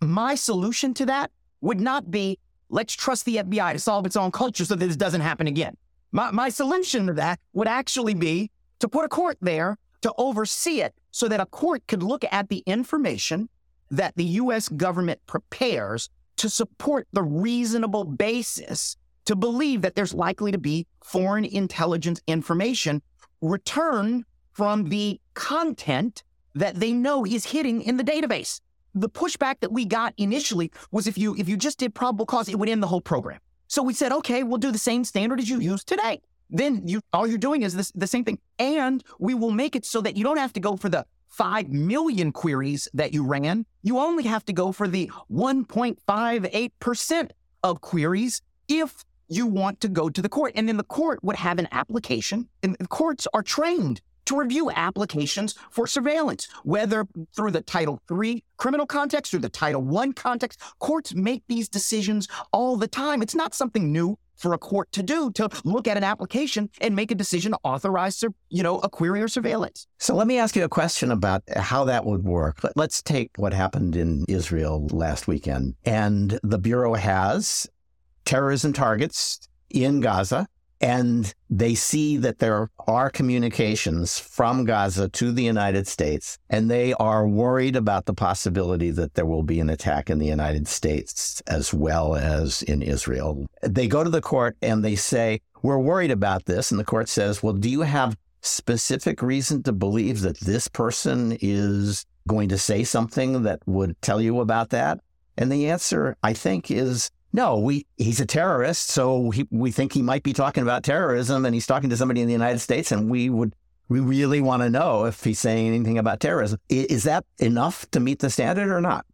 my solution to that would not be let's trust the FBI to solve its own culture so that this doesn't happen again. My, my solution to that would actually be to put a court there to oversee it so that a court could look at the information that the U.S. government prepares to support the reasonable basis to believe that there's likely to be foreign intelligence information returned from the content that they know is hitting in the database the pushback that we got initially was if you if you just did probable cause, it would end the whole program. So we said, okay, we'll do the same standard as you use today. Then you all you're doing is this, the same thing, and we will make it so that you don't have to go for the five million queries that you ran. You only have to go for the 1.58 percent of queries if you want to go to the court. And then the court would have an application, and the courts are trained to review applications for surveillance, whether through the Title III criminal context or the Title I context. Courts make these decisions all the time. It's not something new for a court to do to look at an application and make a decision to authorize, you know, a query or surveillance. So let me ask you a question about how that would work. Let's take what happened in Israel last weekend, and the bureau has terrorism targets in Gaza and they see that there are communications from Gaza to the United States, and they are worried about the possibility that there will be an attack in the United States as well as in Israel. They go to the court and they say, We're worried about this. And the court says, Well, do you have specific reason to believe that this person is going to say something that would tell you about that? And the answer, I think, is no, we he's a terrorist, so he, we think he might be talking about terrorism, and he's talking to somebody in the United States, and we would we really want to know if he's saying anything about terrorism. Is that enough to meet the standard or not?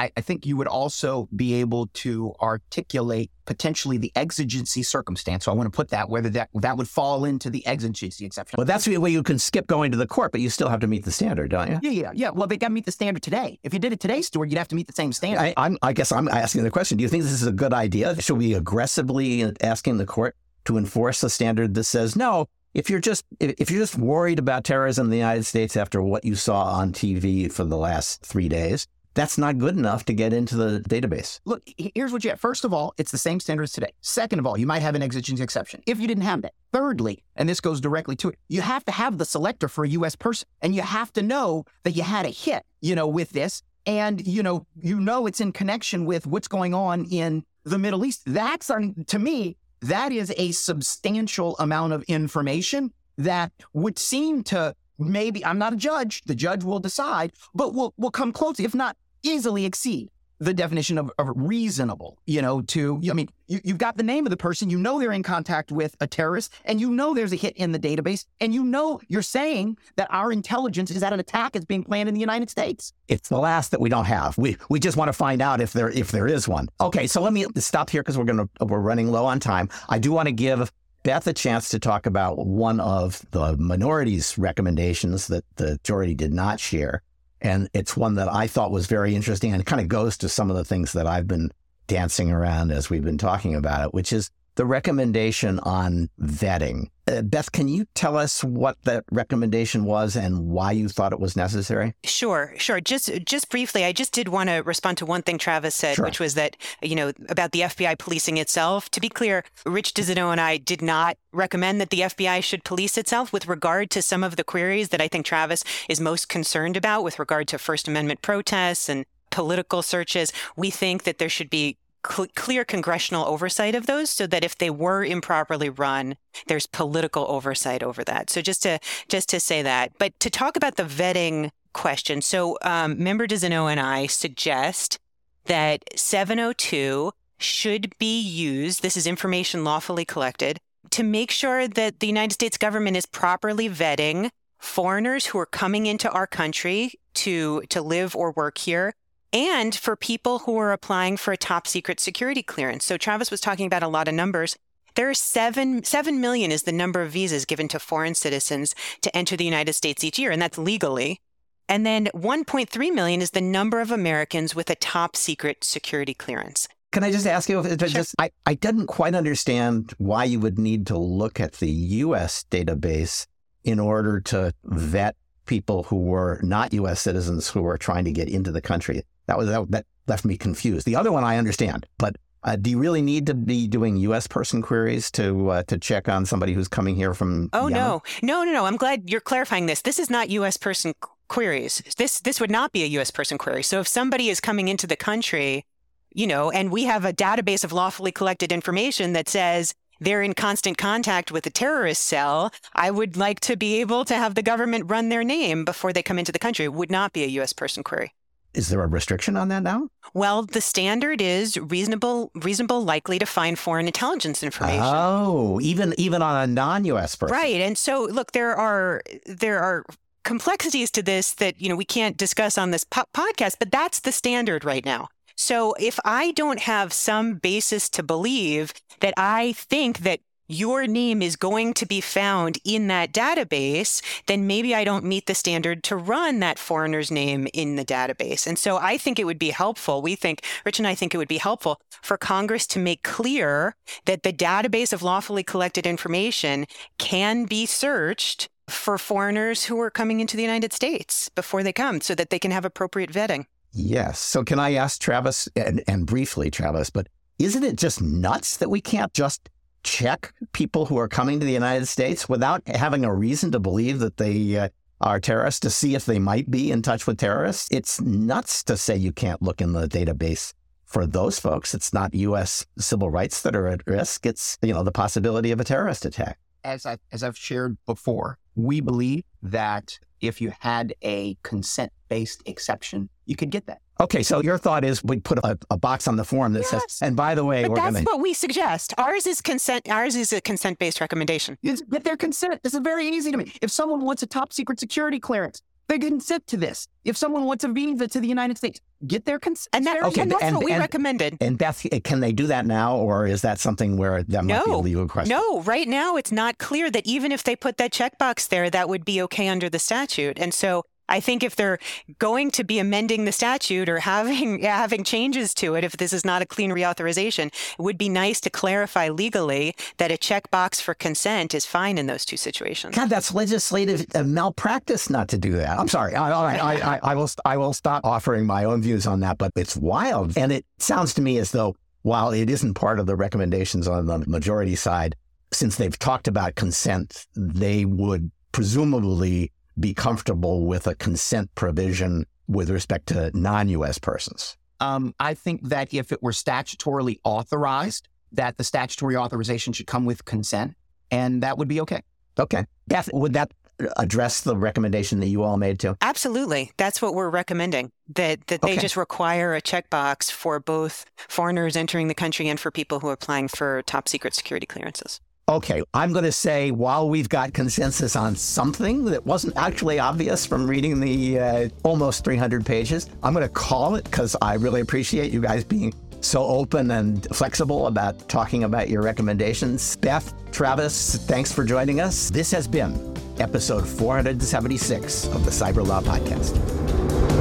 I I, think you would also be able to articulate potentially the exigency circumstance. So I want to put that whether that that would fall into the exigency exception. Well, that's the way you can skip going to the court, but you still have to meet the standard, don't you? Yeah, yeah, yeah. Well, they got to meet the standard today. If you did it today, Stewart, you'd have to meet the same standard. I, I'm, I guess I'm asking the question: Do you think this is a good idea? Should we aggressively asking the court to enforce a standard that says no? If you're just if you're just worried about terrorism in the United States after what you saw on TV for the last three days, that's not good enough to get into the database. Look, here's what you have. First of all, it's the same standards today. Second of all, you might have an exigency exception if you didn't have that. Thirdly, and this goes directly to it, you have to have the selector for a U.S. person, and you have to know that you had a hit, you know, with this, and you know, you know, it's in connection with what's going on in the Middle East. That's to me, that is a substantial amount of information that would seem to maybe I'm not a judge. The judge will decide, but will will come close, if not easily exceed the definition of, of reasonable. You know, to I mean, you, you've got the name of the person, you know they're in contact with a terrorist, and you know there's a hit in the database, and you know you're saying that our intelligence is that an attack is being planned in the United States. It's the last that we don't have. We we just want to find out if there if there is one. Okay, so let me stop here because we're gonna we're running low on time. I do want to give Beth a chance to talk about one of the minority's recommendations that the majority did not share. And it's one that I thought was very interesting and kind of goes to some of the things that I've been dancing around as we've been talking about it, which is the recommendation on vetting. Uh, Beth, can you tell us what that recommendation was and why you thought it was necessary? Sure, sure. Just just briefly, I just did want to respond to one thing Travis said, sure. which was that you know about the FBI policing itself. To be clear, Rich DiZinno and I did not recommend that the FBI should police itself with regard to some of the queries that I think Travis is most concerned about with regard to First Amendment protests and political searches. We think that there should be cl- clear congressional oversight of those so that if they were improperly run there's political oversight over that. So just to just to say that. But to talk about the vetting question so um, member DiZinno and i suggest that 702 should be used this is information lawfully collected to make sure that the united states government is properly vetting foreigners who are coming into our country to to live or work here and for people who are applying for a top secret security clearance. So Travis was talking about a lot of numbers. There are seven, seven million is the number of visas given to foreign citizens to enter the United States each year, and that's legally. And then 1.3 million is the number of Americans with a top secret security clearance. Can I just ask you? Sure. Just, I, I didn't quite understand why you would need to look at the U.S. database in order to vet people who were not U.S. citizens who were trying to get into the country. That was that, that left me confused. The other one I understand, but uh, do you really need to be doing U.S. person queries to uh, to check on somebody who's coming here from? Oh Yemen? no, no, no, no! I'm glad you're clarifying this. This is not U.S. person queries. This this would not be a U.S. person query. So if somebody is coming into the country, you know, and we have a database of lawfully collected information that says they're in constant contact with a terrorist cell, I would like to be able to have the government run their name before they come into the country. It would not be a U.S. person query. Is there a restriction on that now? Well, the standard is reasonable, reasonable, likely to find foreign intelligence information. Oh, even even on a non-U.S. person, right? And so, look, there are there are complexities to this that you know we can't discuss on this po- podcast, but that's the standard right now. So, if I don't have some basis to believe that I think that your name is going to be found in that database, then maybe I don't meet the standard to run that foreigner's name in the database. And so I think it would be helpful. We think, Rich and I think it would be helpful for Congress to make clear that the database of lawfully collected information can be searched for foreigners who are coming into the United States before they come so that they can have appropriate vetting. Yes. So can I ask Travis, and, and briefly, Travis, but isn't it just nuts that we can't just check people who are coming to the United States without having a reason to believe that they uh, are terrorists to see if they might be in touch with terrorists. It's nuts to say you can't look in the database for those folks. It's not U.S. civil rights that are at risk. It's you know the possibility of a terrorist attack. As I as I've shared before, we believe that if you had a consent based exception, you could get that. Okay, so your thought is we put a, a box on the form that yes. says, and by the way, but that's gonna... what we suggest. Ours is consent. Ours is a consent based recommendation. It's, but their consent. This is very easy to me. If someone wants a top secret security clearance, they consent to this. If someone wants a visa to the United States, get their consent. And, that, Okay, and that's and- what we and- recommended. And Beth, can they do that now, or is that something where that might be a legal question? No, right now it's not clear that even if they put that checkbox there, that would be okay under the statute. And so I think if they're going to be amending the statute or having having changes to it, if this is not a clean reauthorization, it would be nice to clarify legally that a checkbox for consent is fine in those two situations. God, that's legislative uh, malpractice not to do that. I'm sorry. I, I, I, I, I will. I will stop offering my own views on that. But it's wild, and it sounds to me as though while it isn't part of the recommendations on the majority side, since they've talked about consent, they would presumably be comfortable with a consent provision with respect to non-U.S. persons. Um, I think that if it were statutorily authorized, that the statutory authorization should come with consent, and that would be okay. Okay, Beth, would that address the recommendation that you all made too? Absolutely. That's what we're recommending. That that they Okay. just require a checkbox for both foreigners entering the country and for people who are applying for top secret security clearances. Okay, I'm going to say while we've got consensus on something that wasn't actually obvious from reading the uh, almost 300 pages, I'm going to call it because I really appreciate you guys being so open and flexible about talking about your recommendations. Beth, Travis, thanks for joining us. This has been episode 476 of the Cyberlaw Podcast.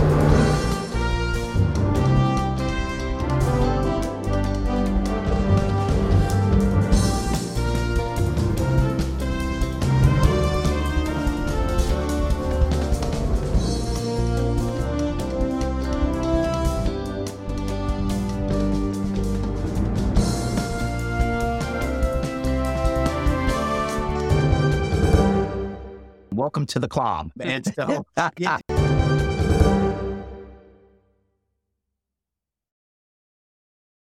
To the club. And so, yeah,